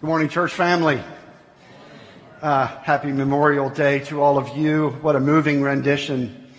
Good morning, church family. Uh, happy Memorial Day to all of you. What a moving rendition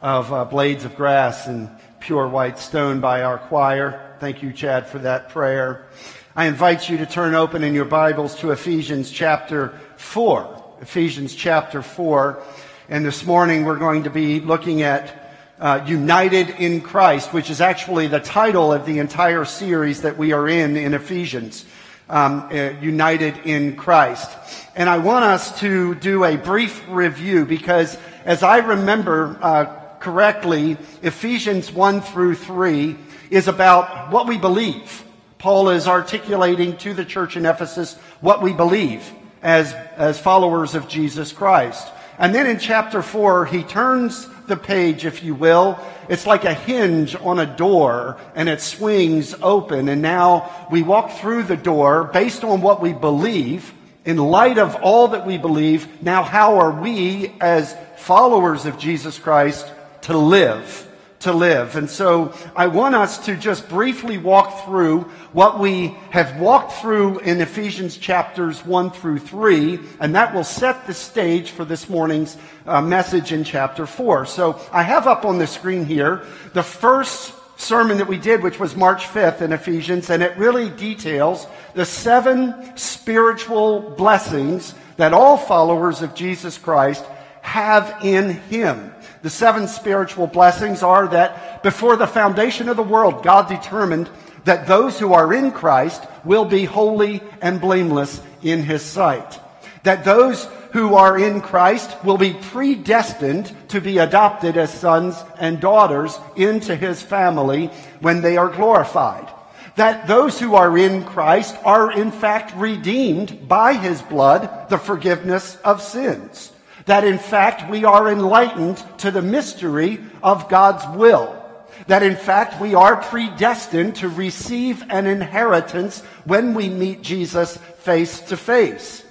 of uh, Blades of Grass and Pure White Stone by our choir. Thank you, Chad, for that prayer. I invite you to turn open in your Bibles to Ephesians chapter 4. Ephesians chapter 4. And this morning we're going to be looking at uh, United in Christ, which is actually the title of the entire series that we are in in Ephesians um, uh, united in Christ. And I want us to do a brief review because as I remember uh, correctly, Ephesians 1 through 3 is about what we believe. Paul is articulating to the church in Ephesus what we believe as, as followers of Jesus Christ. And then in chapter 4, he turns the page, if you will. It's like a hinge on a door and it swings open. And now we walk through the door based on what we believe. In light of all that we believe, now how are we as followers of Jesus Christ to live? To live. And so I want us to just briefly walk through what we have walked through in Ephesians chapters 1 through 3, and that will set the stage for this morning's uh, message in chapter 4. So I have up on the screen here the first sermon that we did, which was March 5th in Ephesians, and it really details the seven spiritual blessings that all followers of Jesus Christ have in Him. The seven spiritual blessings are that before the foundation of the world, God determined that those who are in Christ will be holy and blameless in His sight. That those who are in Christ will be predestined to be adopted as sons and daughters into His family when they are glorified. That those who are in Christ are in fact redeemed by His blood, the forgiveness of sins that in fact we are enlightened to the mystery of God's will. That in fact we are predestined to receive an inheritance when we meet Jesus face to face.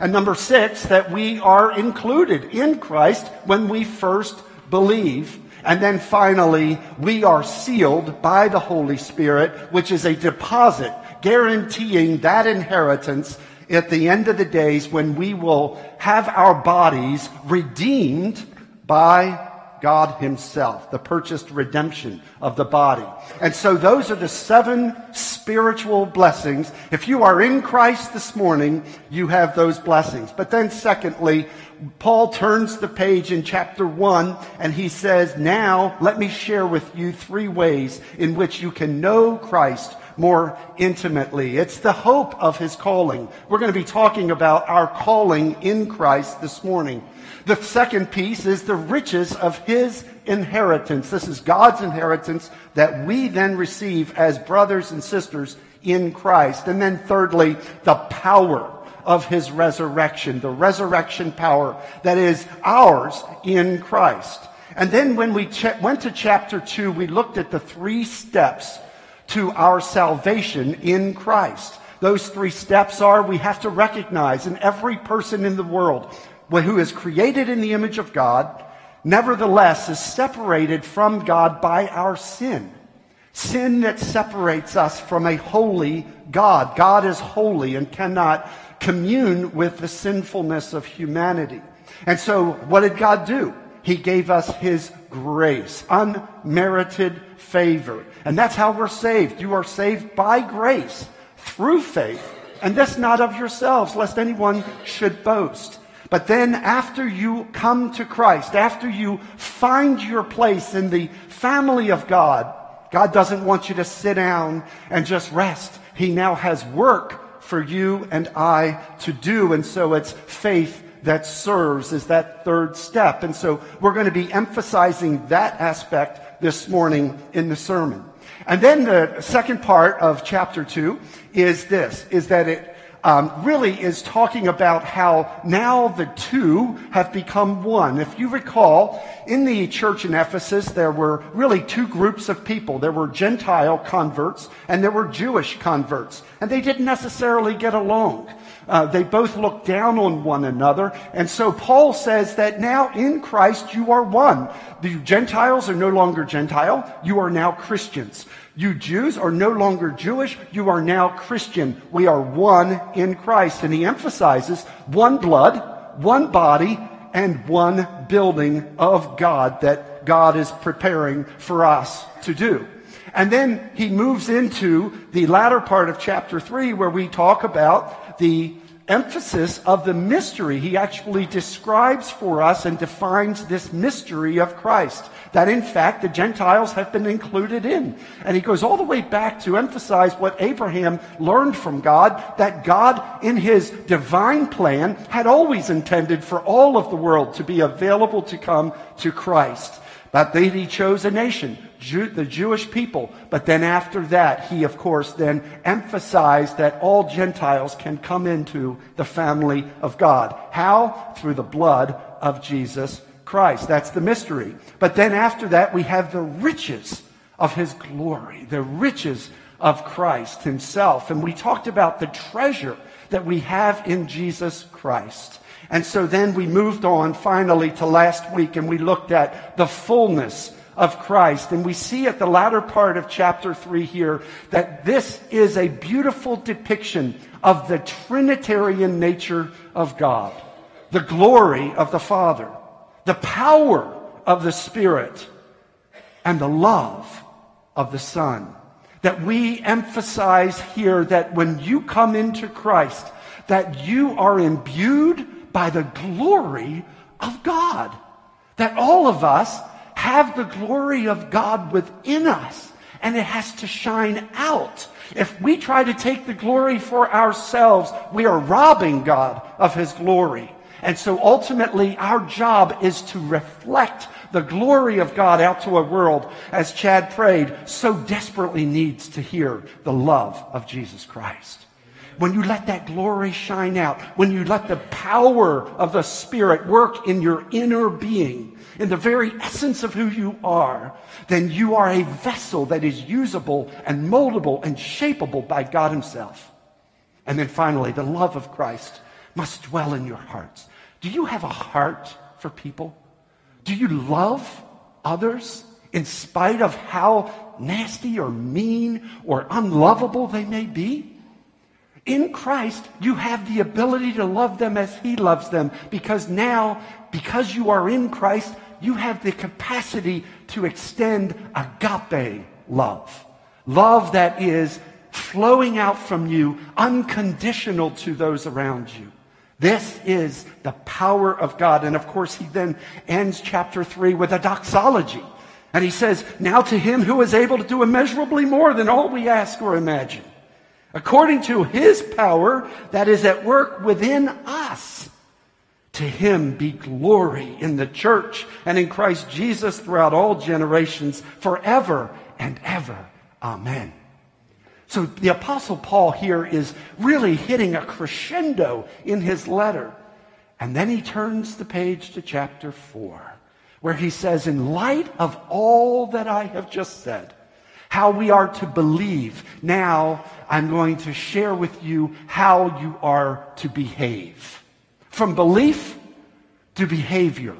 And number six, that we are included in Christ when we first believe. And then finally, we are sealed by the Holy Spirit, which is a deposit guaranteeing that inheritance at the end of the days when we will have our bodies redeemed by God Himself, the purchased redemption of the body. And so those are the seven spiritual blessings. If you are in Christ this morning, you have those blessings. But then secondly, Paul turns the page in chapter one and he says, now let me share with you three ways in which you can know Christ more intimately. It's the hope of his calling. We're going to be talking about our calling in Christ this morning. The second piece is the riches of his inheritance. This is God's inheritance that we then receive as brothers and sisters in Christ. And then thirdly, the power of his resurrection, the resurrection power that is ours in Christ. And then when we ch- went to chapter two, we looked at the three steps to our salvation in Christ. Those three steps are we have to recognize in every person in the world who is created in the image of God, nevertheless is separated from God by our sin. Sin that separates us from a holy God. God is holy and cannot commune with the sinfulness of humanity. And so what did God do? He gave us His grace, unmerited favor. And that's how we're saved. You are saved by grace through faith. And this not of yourselves, lest anyone should boast. But then after you come to Christ, after you find your place in the family of God, God doesn't want you to sit down and just rest. He now has work for you and I to do. And so it's faith that serves is that third step. And so we're going to be emphasizing that aspect this morning in the sermon. And then the second part of chapter two is this, is that it um, really is talking about how now the two have become one. If you recall, in the church in Ephesus, there were really two groups of people. There were Gentile converts and there were Jewish converts. And they didn't necessarily get along. Uh, they both look down on one another. And so Paul says that now in Christ you are one. The Gentiles are no longer Gentile. You are now Christians. You Jews are no longer Jewish. You are now Christian. We are one in Christ. And he emphasizes one blood, one body, and one building of God that God is preparing for us to do. And then he moves into the latter part of chapter 3 where we talk about the emphasis of the mystery. He actually describes for us and defines this mystery of Christ. That in fact the Gentiles have been included in. And he goes all the way back to emphasize what Abraham learned from God, that God in his divine plan had always intended for all of the world to be available to come to Christ. But that he chose a nation, Jew, the Jewish people. But then after that, he, of course, then emphasized that all Gentiles can come into the family of God. How? Through the blood of Jesus Christ. That's the mystery. But then after that, we have the riches of his glory, the riches of Christ himself. And we talked about the treasure that we have in Jesus Christ. And so then we moved on finally to last week and we looked at the fullness of Christ. And we see at the latter part of chapter 3 here that this is a beautiful depiction of the Trinitarian nature of God, the glory of the Father, the power of the Spirit, and the love of the Son. That we emphasize here that when you come into Christ, that you are imbued by the glory of God. That all of us have the glory of God within us and it has to shine out. If we try to take the glory for ourselves, we are robbing God of his glory. And so ultimately our job is to reflect the glory of God out to a world as Chad prayed so desperately needs to hear the love of Jesus Christ when you let that glory shine out, when you let the power of the Spirit work in your inner being, in the very essence of who you are, then you are a vessel that is usable and moldable and shapeable by God Himself. And then finally, the love of Christ must dwell in your hearts. Do you have a heart for people? Do you love others in spite of how nasty or mean or unlovable they may be? In Christ, you have the ability to love them as He loves them because now, because you are in Christ, you have the capacity to extend agape love. Love that is flowing out from you, unconditional to those around you. This is the power of God. And of course, he then ends chapter 3 with a doxology. And he says, Now to him who is able to do immeasurably more than all we ask or imagine according to his power that is at work within us. To him be glory in the church and in Christ Jesus throughout all generations, forever and ever. Amen. So the Apostle Paul here is really hitting a crescendo in his letter. And then he turns the page to chapter 4, where he says, In light of all that I have just said, how we are to believe. Now I'm going to share with you how you are to behave. From belief to behavior.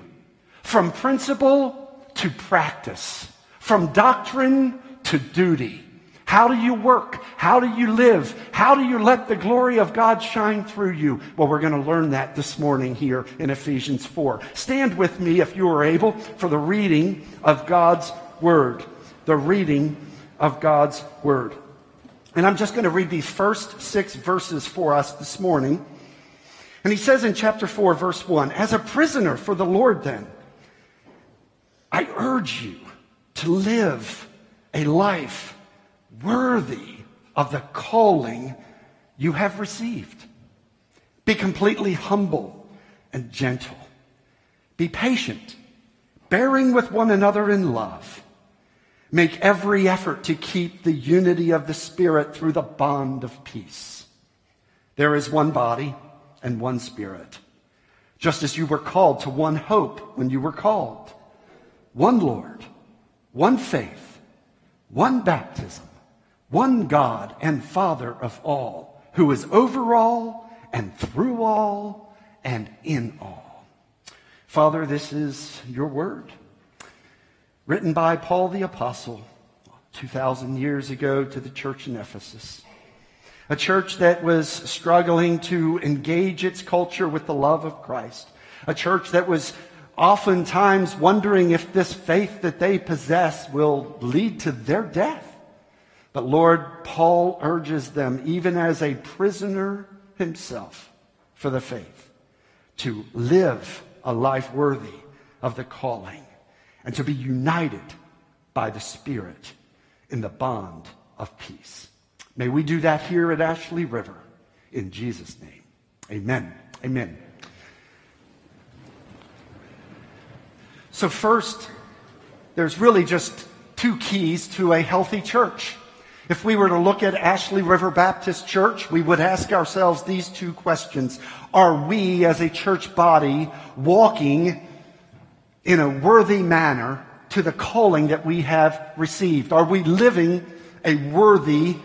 From principle to practice. From doctrine to duty. How do you work? How do you live? How do you let the glory of God shine through you? Well, we're going to learn that this morning here in Ephesians 4. Stand with me if you are able for the reading of God's Word. The reading of God's Word. And I'm just going to read these first six verses for us this morning. And he says in chapter 4, verse 1 As a prisoner for the Lord, then, I urge you to live a life worthy of the calling you have received. Be completely humble and gentle. Be patient, bearing with one another in love. Make every effort to keep the unity of the Spirit through the bond of peace. There is one body and one Spirit, just as you were called to one hope when you were called. One Lord, one faith, one baptism, one God and Father of all, who is over all and through all and in all. Father, this is your word written by Paul the Apostle, 2,000 years ago to the church in Ephesus. A church that was struggling to engage its culture with the love of Christ. A church that was oftentimes wondering if this faith that they possess will lead to their death. But Lord, Paul urges them, even as a prisoner himself for the faith, to live a life worthy of the calling and to be united by the Spirit in the bond of peace. May we do that here at Ashley River in Jesus' name. Amen. Amen. So, first, there's really just two keys to a healthy church. If we were to look at Ashley River Baptist Church, we would ask ourselves these two questions. Are we as a church body walking in a worthy manner to the calling that we have received? Are we living a worthy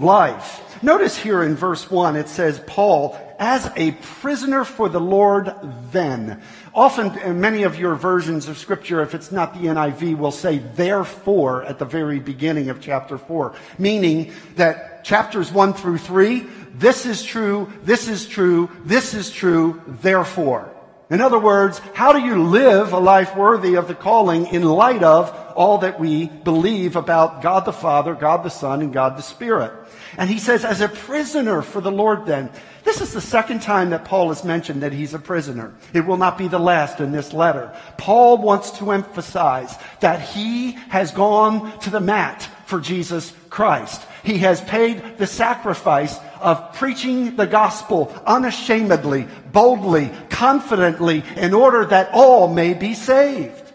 life? Notice here in verse 1 it says, Paul, as a prisoner for the Lord then. Often, in many of your versions of Scripture, if it's not the NIV, will say therefore at the very beginning of chapter 4, meaning that chapters 1 through 3, this is true, this is true, this is true, therefore. In other words, how do you live a life worthy of the calling in light of all that we believe about God the Father, God the Son, and God the Spirit? And he says, as a prisoner for the Lord then. This is the second time that Paul has mentioned that he's a prisoner. It will not be the last in this letter. Paul wants to emphasize that he has gone to the mat for Jesus Christ. He has paid the sacrifice of preaching the gospel unashamedly, boldly, confidently, in order that all may be saved.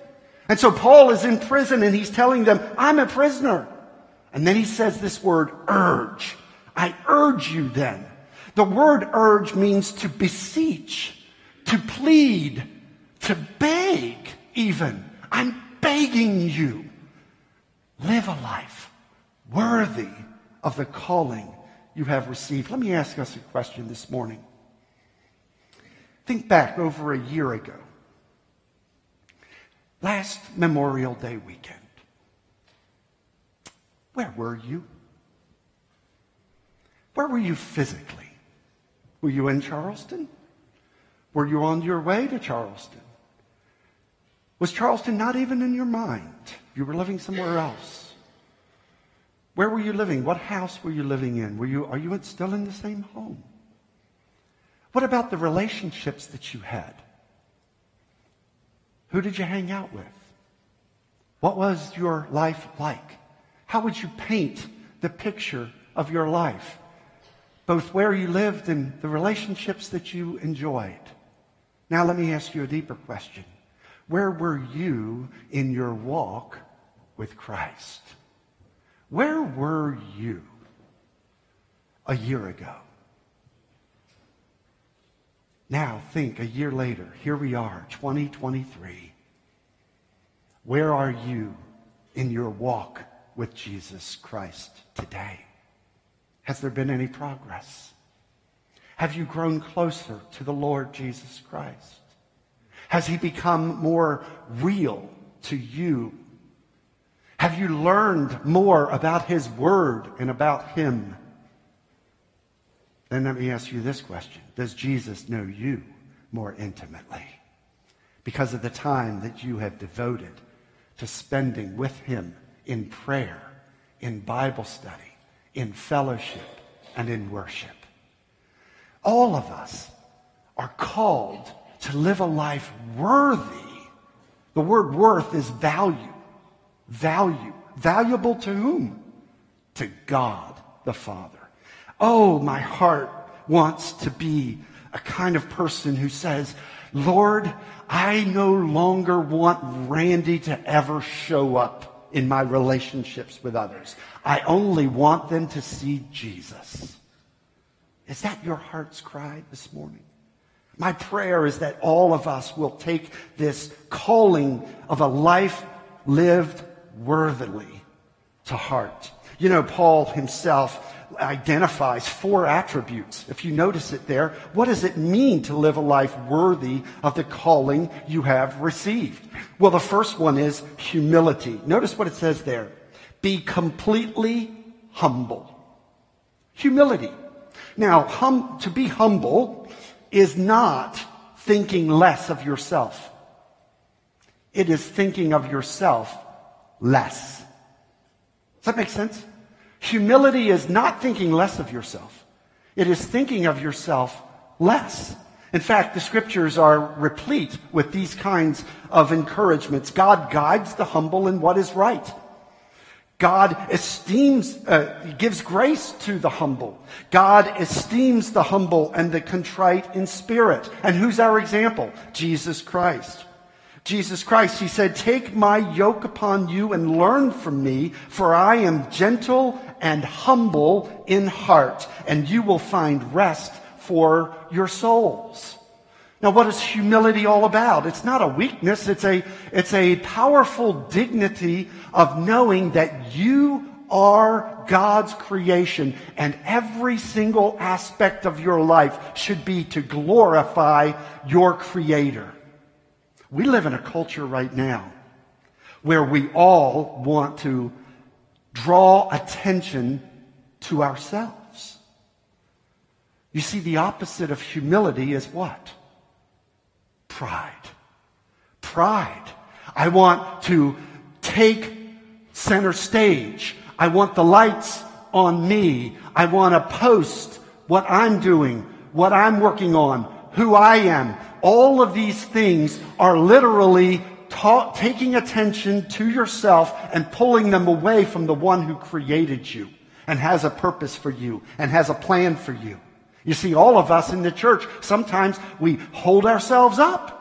And so Paul is in prison and he's telling them, I'm a prisoner. And then he says this word, urge. I urge you then. The word urge means to beseech, to plead, to beg even. I'm begging you. Live a life worthy of the calling you have received. Let me ask us a question this morning. Think back over a year ago. Last Memorial Day weekend. Where were you? Where were you physically? Were you in Charleston? Were you on your way to Charleston? Was Charleston not even in your mind? You were living somewhere else. Where were you living? What house were you living in? Were you, are you still in the same home? What about the relationships that you had? Who did you hang out with? What was your life like? How would you paint the picture of your life? Both where you lived and the relationships that you enjoyed. Now let me ask you a deeper question. Where were you in your walk with Christ? Where were you a year ago? Now think a year later. Here we are, 2023. Where are you in your walk with Jesus Christ today? Has there been any progress? Have you grown closer to the Lord Jesus Christ? Has he become more real to you? Have you learned more about his word and about him? Then let me ask you this question. Does Jesus know you more intimately? Because of the time that you have devoted to spending with him in prayer, in Bible study, in fellowship, and in worship. All of us are called to live a life worthy. The word worth is value. Value. Valuable to whom? To God the Father. Oh, my heart wants to be a kind of person who says, Lord, I no longer want Randy to ever show up in my relationships with others. I only want them to see Jesus. Is that your heart's cry this morning? My prayer is that all of us will take this calling of a life lived worthily to heart. You know, Paul himself identifies four attributes. If you notice it there, what does it mean to live a life worthy of the calling you have received? Well, the first one is humility. Notice what it says there. Be completely humble. Humility. Now, hum, to be humble is not thinking less of yourself. It is thinking of yourself less. Does that make sense? Humility is not thinking less of yourself. It is thinking of yourself less. In fact, the scriptures are replete with these kinds of encouragements. God guides the humble in what is right. God esteems, uh, gives grace to the humble. God esteems the humble and the contrite in spirit. And who's our example? Jesus Christ. Jesus Christ, he said, take my yoke upon you and learn from me, for I am gentle and humble in heart, and you will find rest for your souls. Now, what is humility all about? It's not a weakness. It's a, it's a powerful dignity of knowing that you are God's creation and every single aspect of your life should be to glorify your creator. We live in a culture right now where we all want to draw attention to ourselves. You see, the opposite of humility is what? Pride. Pride. I want to take center stage. I want the lights on me. I want to post what I'm doing, what I'm working on, who I am. All of these things are literally ta- taking attention to yourself and pulling them away from the one who created you and has a purpose for you and has a plan for you. You see, all of us in the church, sometimes we hold ourselves up.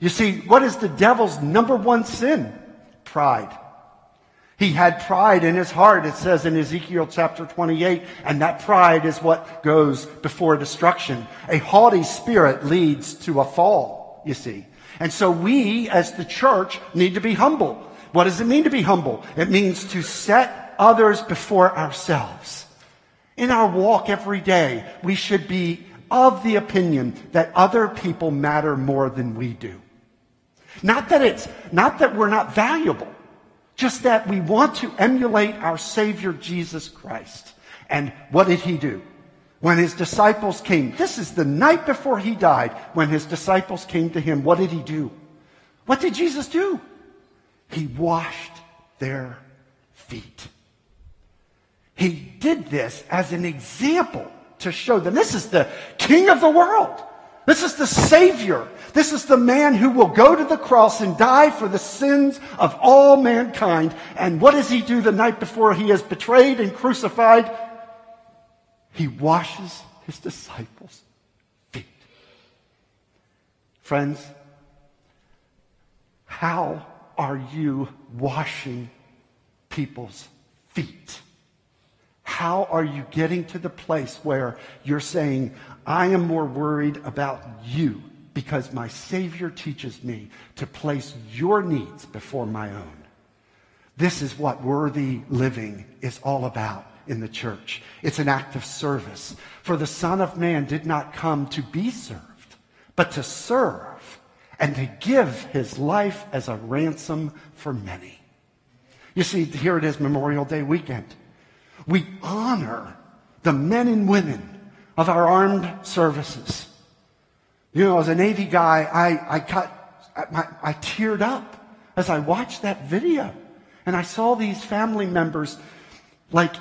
You see, what is the devil's number one sin? Pride. He had pride in his heart, it says in Ezekiel chapter 28, and that pride is what goes before destruction. A haughty spirit leads to a fall, you see. And so we, as the church, need to be humble. What does it mean to be humble? It means to set others before ourselves. In our walk every day, we should be of the opinion that other people matter more than we do. Not that it's, not that we're not valuable. Just that we want to emulate our Savior Jesus Christ. And what did he do? When his disciples came, this is the night before he died, when his disciples came to him, what did he do? What did Jesus do? He washed their feet. He did this as an example to show them this is the king of the world. This is the Savior. This is the man who will go to the cross and die for the sins of all mankind. And what does he do the night before he is betrayed and crucified? He washes his disciples' feet. Friends, how are you washing people's feet? How are you getting to the place where you're saying, I am more worried about you because my Savior teaches me to place your needs before my own? This is what worthy living is all about in the church. It's an act of service. For the Son of Man did not come to be served, but to serve and to give his life as a ransom for many. You see, here it is Memorial Day weekend. We honor the men and women of our armed services. You know, as a Navy guy, I, I got, I, I teared up as I watched that video. And I saw these family members like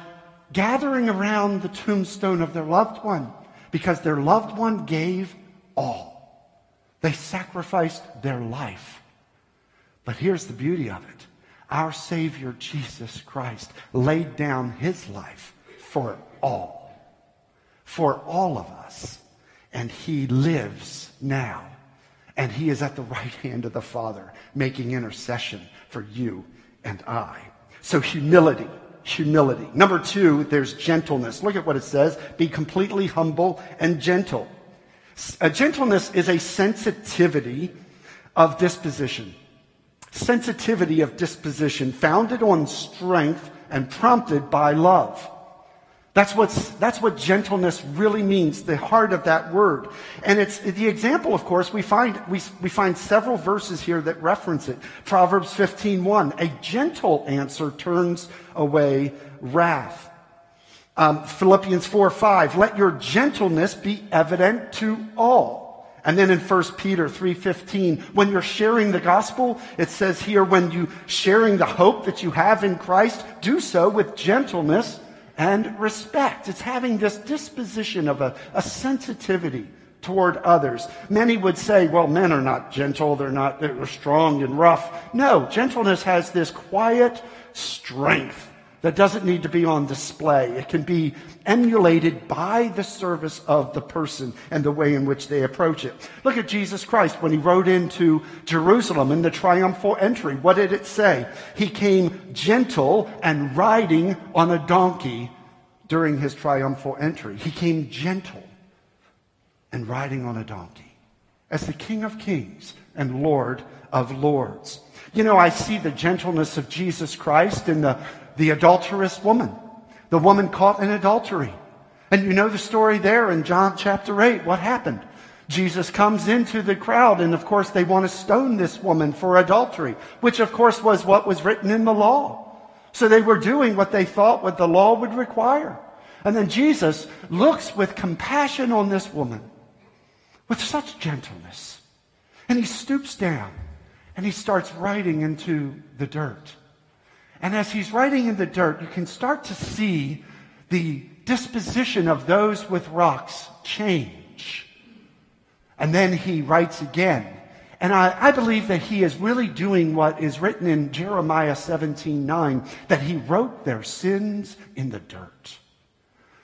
gathering around the tombstone of their loved one because their loved one gave all. They sacrificed their life. But here's the beauty of it our Savior Jesus Christ laid down his life for all, for all of us. And he lives now. And he is at the right hand of the Father, making intercession for you and I. So humility, humility. Number two, there's gentleness. Look at what it says. Be completely humble and gentle. Gentleness is a sensitivity of disposition sensitivity of disposition founded on strength and prompted by love. That's, what's, that's what gentleness really means, the heart of that word. And it's the example, of course, we find, we, we find several verses here that reference it. Proverbs 15.1, a gentle answer turns away wrath. Um, Philippians 4, 5, let your gentleness be evident to all. And then in 1 Peter 3:15, when you're sharing the gospel, it says here when you sharing the hope that you have in Christ, do so with gentleness and respect. It's having this disposition of a, a sensitivity toward others. Many would say, well, men are not gentle, they're not they're strong and rough. No, gentleness has this quiet strength that doesn't need to be on display. It can be emulated by the service of the person and the way in which they approach it. Look at Jesus Christ when he rode into Jerusalem in the triumphal entry. What did it say? He came gentle and riding on a donkey during his triumphal entry. He came gentle and riding on a donkey as the King of Kings and Lord of Lords. You know, I see the gentleness of Jesus Christ in the the adulterous woman, the woman caught in adultery. And you know the story there in John chapter 8. What happened? Jesus comes into the crowd, and of course, they want to stone this woman for adultery, which of course was what was written in the law. So they were doing what they thought what the law would require. And then Jesus looks with compassion on this woman, with such gentleness. And he stoops down and he starts writing into the dirt. And as he's writing in the dirt, you can start to see the disposition of those with rocks change. And then he writes again. And I, I, believe that he is really doing what is written in Jeremiah 17 9, that he wrote their sins in the dirt.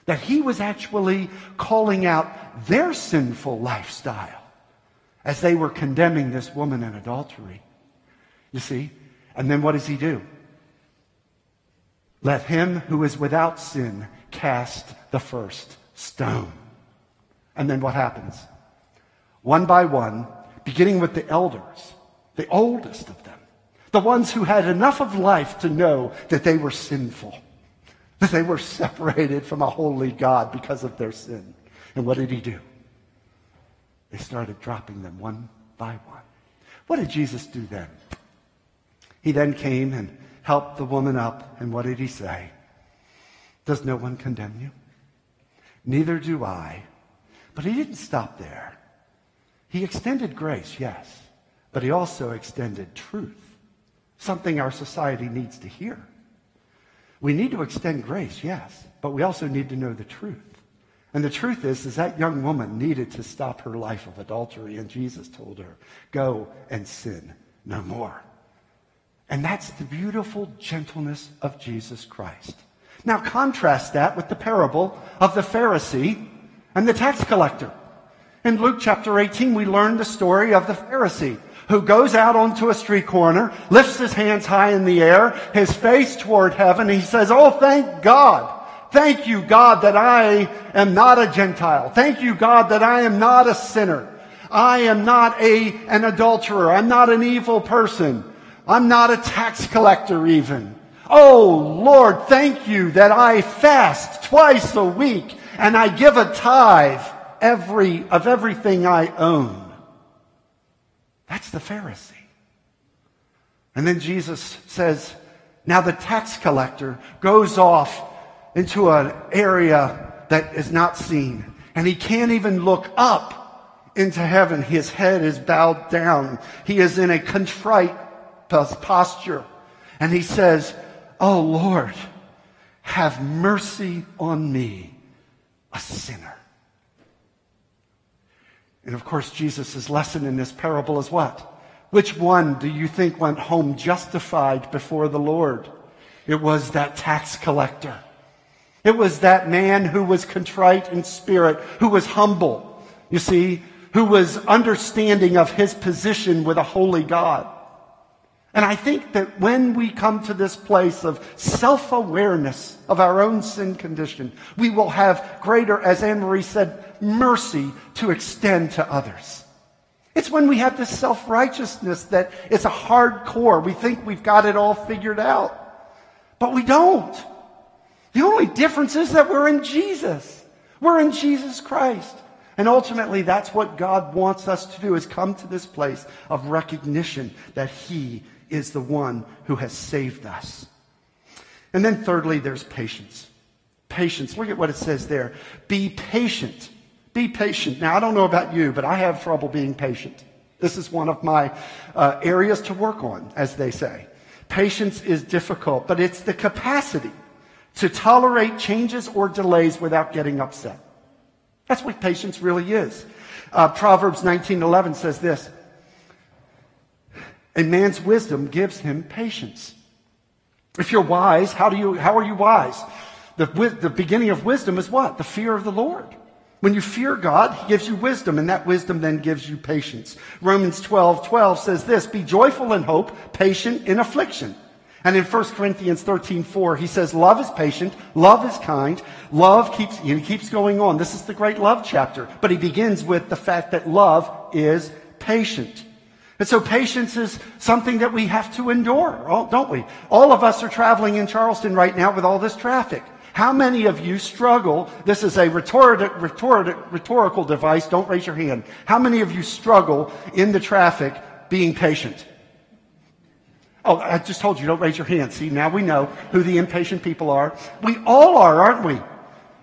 That he was actually calling out their sinful lifestyle as they were condemning this woman in adultery. You see? And then what does he do? Let him who is without sin cast the first stone. And then what happens? One by one, beginning with the elders, the oldest of them, the ones who had enough of life to know that they were sinful, that they were separated from a holy God because of their sin. And what did he do? They started dropping them one by one. What did Jesus do then? He then came and helped the woman up, and what did he say? Does no one condemn you? Neither do I. But he didn't stop there. He extended grace, yes, but he also extended truth, something our society needs to hear. We need to extend grace, yes, but we also need to know the truth. And the truth is, is that young woman needed to stop her life of adultery, and Jesus told her, go and sin no more. And that's the beautiful gentleness of Jesus Christ. Now contrast that with the parable of the Pharisee and the tax collector. In Luke chapter 18, we learn the story of the Pharisee who goes out onto a street corner, lifts his hands high in the air, his face toward heaven. He says, Oh, thank God. Thank you, God, that I am not a Gentile. Thank you, God, that I am not a sinner. I am not a, an adulterer. I'm not an evil person. I'm not a tax collector even. Oh Lord, thank you that I fast twice a week and I give a tithe every, of everything I own. That's the Pharisee. And then Jesus says, now the tax collector goes off into an area that is not seen and he can't even look up into heaven. His head is bowed down. He is in a contrite posture. And he says, Oh Lord, have mercy on me, a sinner. And of course, Jesus' lesson in this parable is what? Which one do you think went home justified before the Lord? It was that tax collector. It was that man who was contrite in spirit, who was humble, you see, who was understanding of his position with a holy God. And I think that when we come to this place of self-awareness of our own sin condition, we will have greater, as Anne-Marie said, mercy to extend to others. It's when we have this self-righteousness that it's a hard core. We think we've got it all figured out. But we don't. The only difference is that we're in Jesus. We're in Jesus Christ. And ultimately, that's what God wants us to do is come to this place of recognition that He is the one who has saved us. And then thirdly, there's patience. Patience. Look at what it says there. Be patient. Be patient. Now, I don't know about you, but I have trouble being patient. This is one of my uh, areas to work on, as they say. Patience is difficult, but it's the capacity to tolerate changes or delays without getting upset. That's what patience really is. Uh, Proverbs 19:11 says this: "A man's wisdom gives him patience." If you're wise, how do you? How are you wise? The, the beginning of wisdom is what? The fear of the Lord. When you fear God, He gives you wisdom, and that wisdom then gives you patience. Romans 12, 12 says this, be joyful in hope, patient in affliction. And in 1 Corinthians 13, 4, he says, love is patient, love is kind, love keeps, and he keeps going on. This is the great love chapter. But he begins with the fact that love is patient. And so patience is something that we have to endure, don't we? All of us are traveling in Charleston right now with all this traffic. How many of you struggle? This is a rhetorical, rhetorical, rhetorical device. Don't raise your hand. How many of you struggle in the traffic being patient? Oh, I just told you, don't raise your hand. See, now we know who the impatient people are. We all are, aren't we?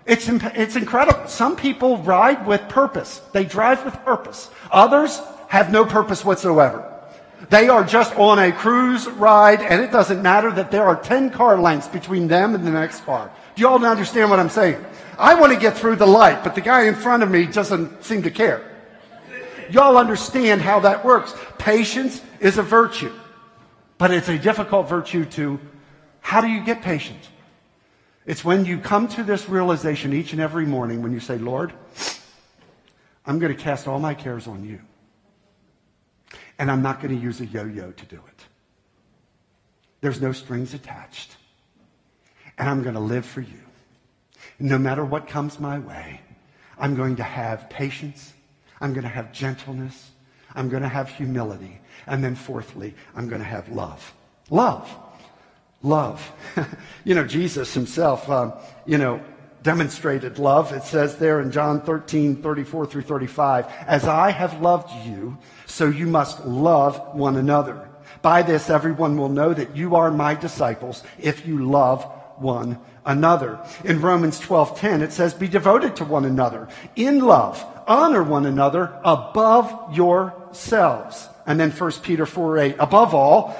It's, it's incredible. Some people ride with purpose. They drive with purpose. Others have no purpose whatsoever. They are just on a cruise ride, and it doesn't matter that there are 10 car lengths between them and the next car. Do you all understand what I'm saying? I want to get through the light, but the guy in front of me doesn't seem to care. Y'all understand how that works. Patience is a virtue, but it's a difficult virtue to, how do you get patience? It's when you come to this realization each and every morning when you say, Lord, I'm going to cast all my cares on you. And I'm not going to use a yo-yo to do it. There's no strings attached and I'm going to live for you. No matter what comes my way, I'm going to have patience. I'm going to have gentleness. I'm going to have humility. And then fourthly, I'm going to have love. Love. Love. you know, Jesus himself, um, you know, demonstrated love. It says there in John 13, 34 through 35, as I have loved you, so you must love one another. By this, everyone will know that you are my disciples if you love one another. In Romans 12:10 it says be devoted to one another in love, honor one another above yourselves. And then 1 Peter 4:8 above all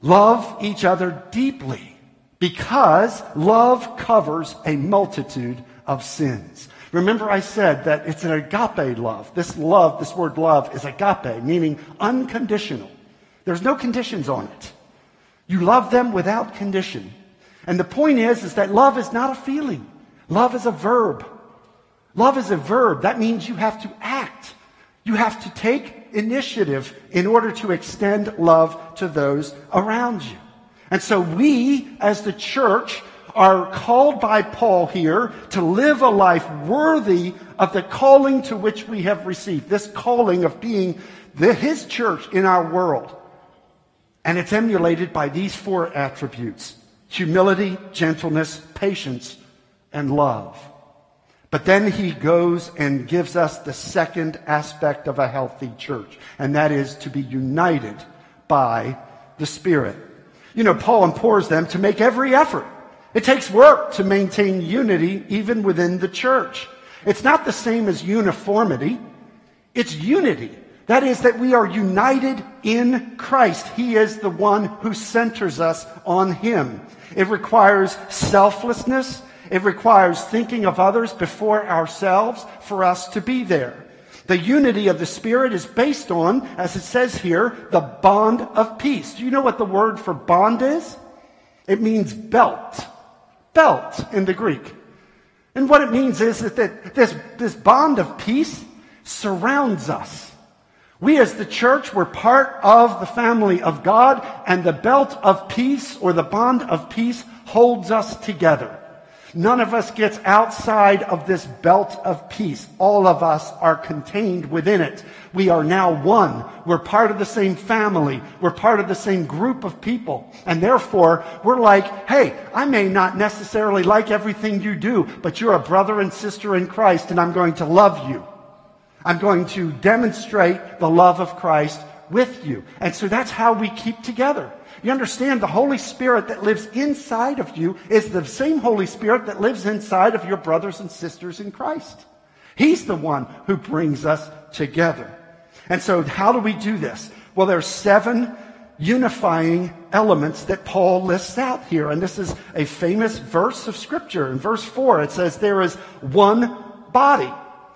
love each other deeply because love covers a multitude of sins. Remember I said that it's an agape love. This love, this word love is agape, meaning unconditional. There's no conditions on it. You love them without condition. And the point is, is that love is not a feeling. Love is a verb. Love is a verb. That means you have to act. You have to take initiative in order to extend love to those around you. And so we, as the church, are called by Paul here to live a life worthy of the calling to which we have received. This calling of being the, his church in our world. And it's emulated by these four attributes humility, gentleness, patience, and love. But then he goes and gives us the second aspect of a healthy church, and that is to be united by the Spirit. You know, Paul implores them to make every effort. It takes work to maintain unity even within the church. It's not the same as uniformity. It's unity. That is that we are united in Christ. He is the one who centers us on Him. It requires selflessness. It requires thinking of others before ourselves for us to be there. The unity of the Spirit is based on, as it says here, the bond of peace. Do you know what the word for bond is? It means belt. Belt in the Greek. And what it means is that this, this bond of peace surrounds us. We as the church, we're part of the family of God, and the belt of peace or the bond of peace holds us together. None of us gets outside of this belt of peace. All of us are contained within it. We are now one. We're part of the same family. We're part of the same group of people. And therefore, we're like, hey, I may not necessarily like everything you do, but you're a brother and sister in Christ, and I'm going to love you. I'm going to demonstrate the love of Christ with you. And so that's how we keep together. You understand the Holy Spirit that lives inside of you is the same Holy Spirit that lives inside of your brothers and sisters in Christ. He's the one who brings us together. And so how do we do this? Well, there's seven unifying elements that Paul lists out here. And this is a famous verse of scripture. In verse four, it says there is one body.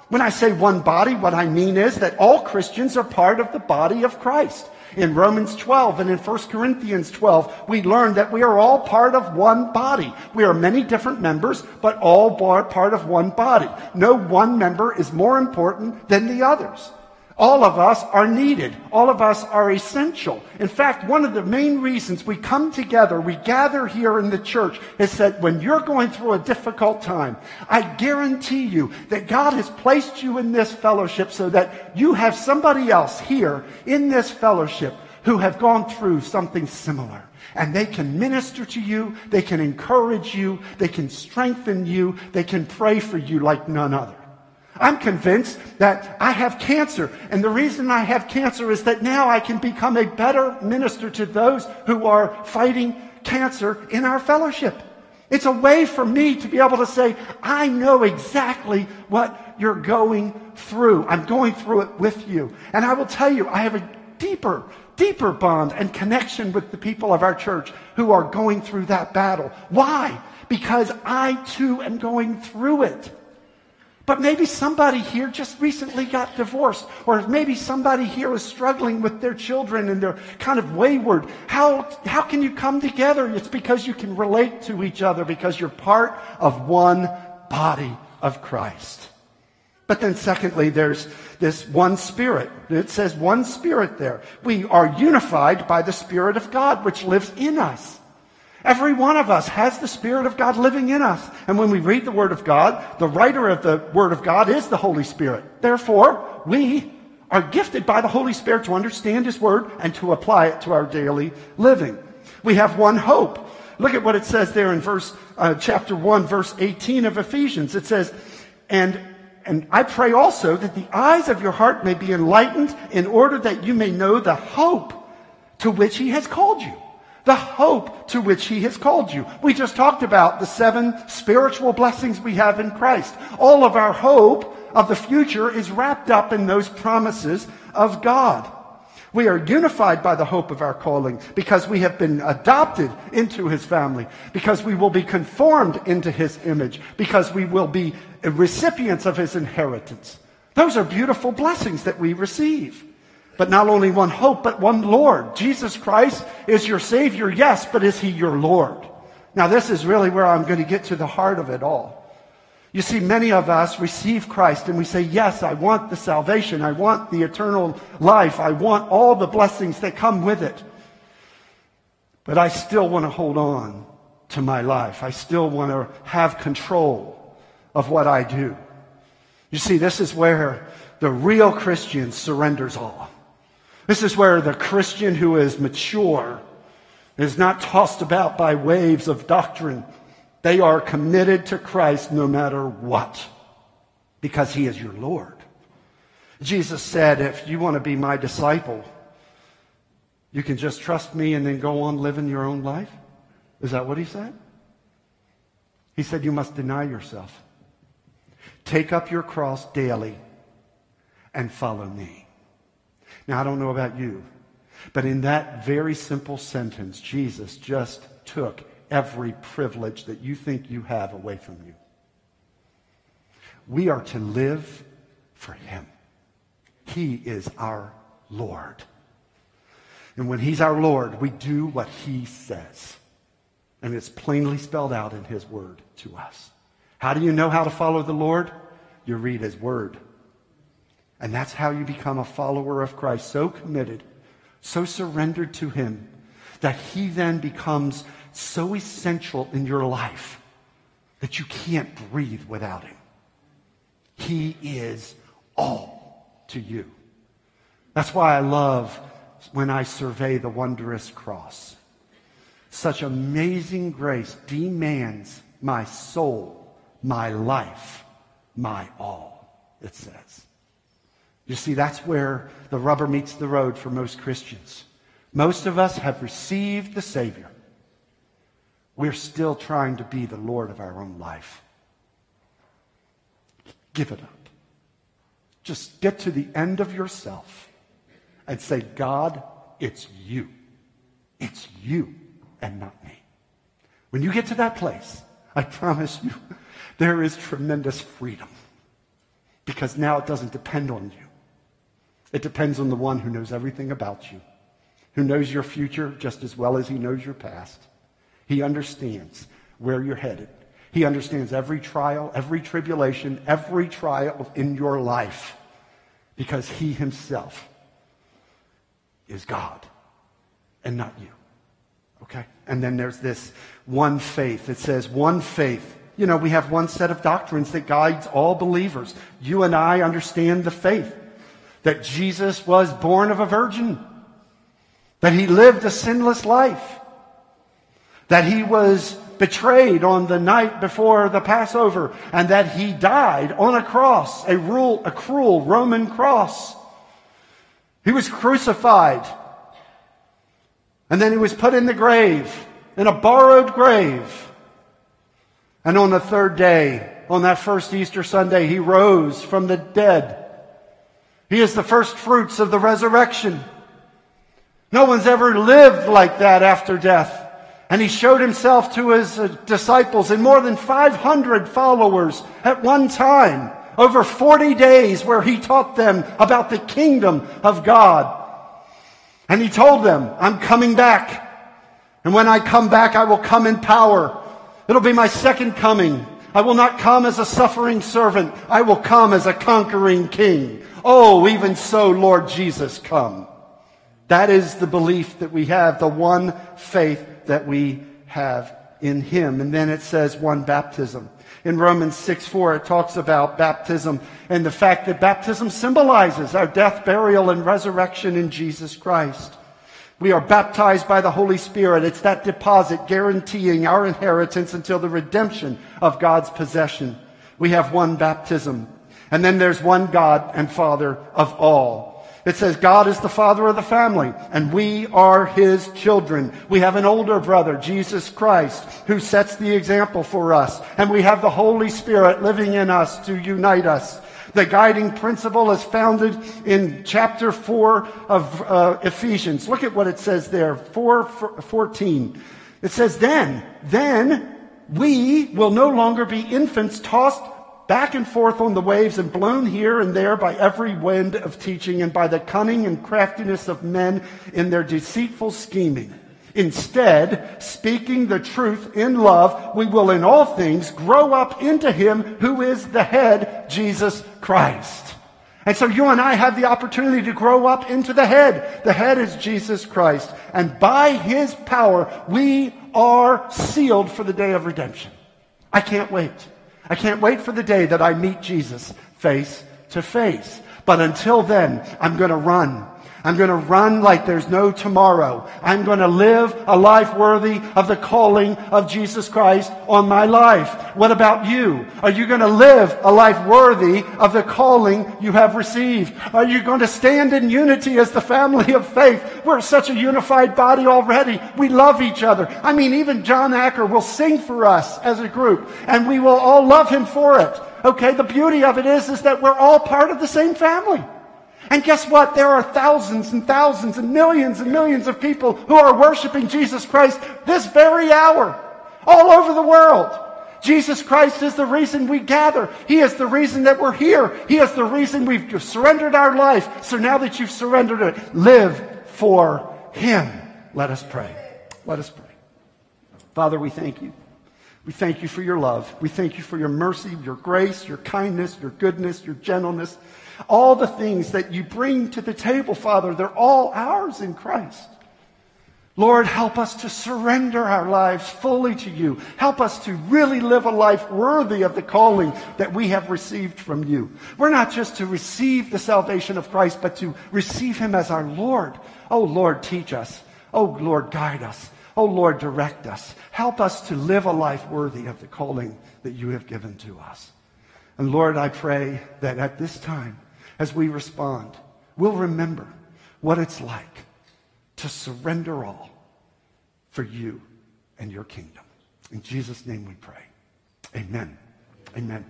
When I say one body, what I mean is that all Christians are part of the body of Christ. In Romans 12 and in 1 Corinthians 12, we learn that we are all part of one body. We are many different members, but all part of one body. No one member is more important than the others. All of us are needed. All of us are essential. In fact, one of the main reasons we come together, we gather here in the church, is that when you're going through a difficult time, I guarantee you that God has placed you in this fellowship so that you have somebody else here in this fellowship who have gone through something similar. And they can minister to you, they can encourage you, they can strengthen you, they can pray for you like none other. I'm convinced that I have cancer. And the reason I have cancer is that now I can become a better minister to those who are fighting cancer in our fellowship. It's a way for me to be able to say, I know exactly what you're going through. I'm going through it with you. And I will tell you, I have a deeper, deeper bond and connection with the people of our church who are going through that battle. Why? Because I too am going through it. But maybe somebody here just recently got divorced, or maybe somebody here is struggling with their children and they're kind of wayward. How, how can you come together? It's because you can relate to each other because you're part of one body of Christ. But then secondly, there's this one spirit. It says one spirit there. We are unified by the Spirit of God, which lives in us. Every one of us has the Spirit of God living in us. And when we read the Word of God, the writer of the Word of God is the Holy Spirit. Therefore, we are gifted by the Holy Spirit to understand His Word and to apply it to our daily living. We have one hope. Look at what it says there in verse, uh, chapter 1, verse 18 of Ephesians. It says, and, and I pray also that the eyes of your heart may be enlightened in order that you may know the hope to which He has called you the hope to which he has called you. We just talked about the seven spiritual blessings we have in Christ. All of our hope of the future is wrapped up in those promises of God. We are unified by the hope of our calling because we have been adopted into his family, because we will be conformed into his image, because we will be recipients of his inheritance. Those are beautiful blessings that we receive. But not only one hope, but one Lord. Jesus Christ is your Savior, yes, but is He your Lord? Now, this is really where I'm going to get to the heart of it all. You see, many of us receive Christ and we say, Yes, I want the salvation. I want the eternal life. I want all the blessings that come with it. But I still want to hold on to my life. I still want to have control of what I do. You see, this is where the real Christian surrenders all. This is where the Christian who is mature is not tossed about by waves of doctrine. They are committed to Christ no matter what, because he is your Lord. Jesus said, if you want to be my disciple, you can just trust me and then go on living your own life. Is that what he said? He said, you must deny yourself. Take up your cross daily and follow me. Now, I don't know about you, but in that very simple sentence, Jesus just took every privilege that you think you have away from you. We are to live for Him. He is our Lord. And when He's our Lord, we do what He says. And it's plainly spelled out in His Word to us. How do you know how to follow the Lord? You read His Word. And that's how you become a follower of Christ, so committed, so surrendered to Him, that He then becomes so essential in your life that you can't breathe without him. He is all to you. That's why I love when I survey the wondrous cross. Such amazing grace demands my soul, my life, my all, it says. You see, that's where the rubber meets the road for most Christians. Most of us have received the Savior. We're still trying to be the Lord of our own life. Give it up. Just get to the end of yourself and say, God, it's you. It's you and not me. When you get to that place, I promise you, there is tremendous freedom. Because now it doesn't depend on you. It depends on the one who knows everything about you, who knows your future just as well as he knows your past. He understands where you're headed. He understands every trial, every tribulation, every trial in your life because he himself is God and not you. Okay? And then there's this one faith. It says one faith. You know, we have one set of doctrines that guides all believers. You and I understand the faith that Jesus was born of a virgin, that he lived a sinless life, that he was betrayed on the night before the Passover, and that he died on a cross, a, rule, a cruel Roman cross. He was crucified and then he was put in the grave, in a borrowed grave. And on the third day, on that first Easter Sunday, he rose from the dead. He is the first fruits of the resurrection. No one's ever lived like that after death. And he showed himself to his uh, disciples and more than 500 followers at one time, over 40 days where he taught them about the kingdom of God. And he told them, I'm coming back. And when I come back, I will come in power. It'll be my second coming. I will not come as a suffering servant. I will come as a conquering king. Oh, even so, Lord Jesus, come. That is the belief that we have, the one faith that we have in him. And then it says one baptism. In Romans 6 4, it talks about baptism and the fact that baptism symbolizes our death, burial, and resurrection in Jesus Christ. We are baptized by the Holy Spirit. It's that deposit guaranteeing our inheritance until the redemption of God's possession. We have one baptism. And then there's one God and Father of all. It says God is the father of the family and we are his children. We have an older brother, Jesus Christ, who sets the example for us. And we have the Holy Spirit living in us to unite us. The guiding principle is founded in chapter 4 of uh, Ephesians. Look at what it says there, 4, 14. It says, then, then we will no longer be infants tossed back and forth on the waves and blown here and there by every wind of teaching and by the cunning and craftiness of men in their deceitful scheming. Instead, speaking the truth in love, we will in all things grow up into him who is the head, Jesus Christ. And so you and I have the opportunity to grow up into the head. The head is Jesus Christ. And by his power, we are sealed for the day of redemption. I can't wait. I can't wait for the day that I meet Jesus face to face. But until then, I'm going to run. I'm going to run like there's no tomorrow. I'm going to live a life worthy of the calling of Jesus Christ on my life. What about you? Are you going to live a life worthy of the calling you have received? Are you going to stand in unity as the family of faith? We're such a unified body already. We love each other. I mean, even John Acker will sing for us as a group and we will all love him for it. Okay, the beauty of it is, is that we're all part of the same family. And guess what? There are thousands and thousands and millions and millions of people who are worshiping Jesus Christ this very hour, all over the world. Jesus Christ is the reason we gather. He is the reason that we're here. He is the reason we've surrendered our life. So now that you've surrendered it, live for Him. Let us pray. Let us pray. Father, we thank you. We thank you for your love. We thank you for your mercy, your grace, your kindness, your goodness, your gentleness. All the things that you bring to the table, Father, they're all ours in Christ. Lord, help us to surrender our lives fully to you. Help us to really live a life worthy of the calling that we have received from you. We're not just to receive the salvation of Christ, but to receive him as our Lord. Oh, Lord, teach us. Oh, Lord, guide us. Oh, Lord, direct us. Help us to live a life worthy of the calling that you have given to us. And Lord, I pray that at this time, as we respond, we'll remember what it's like to surrender all for you and your kingdom. In Jesus' name we pray. Amen. Amen.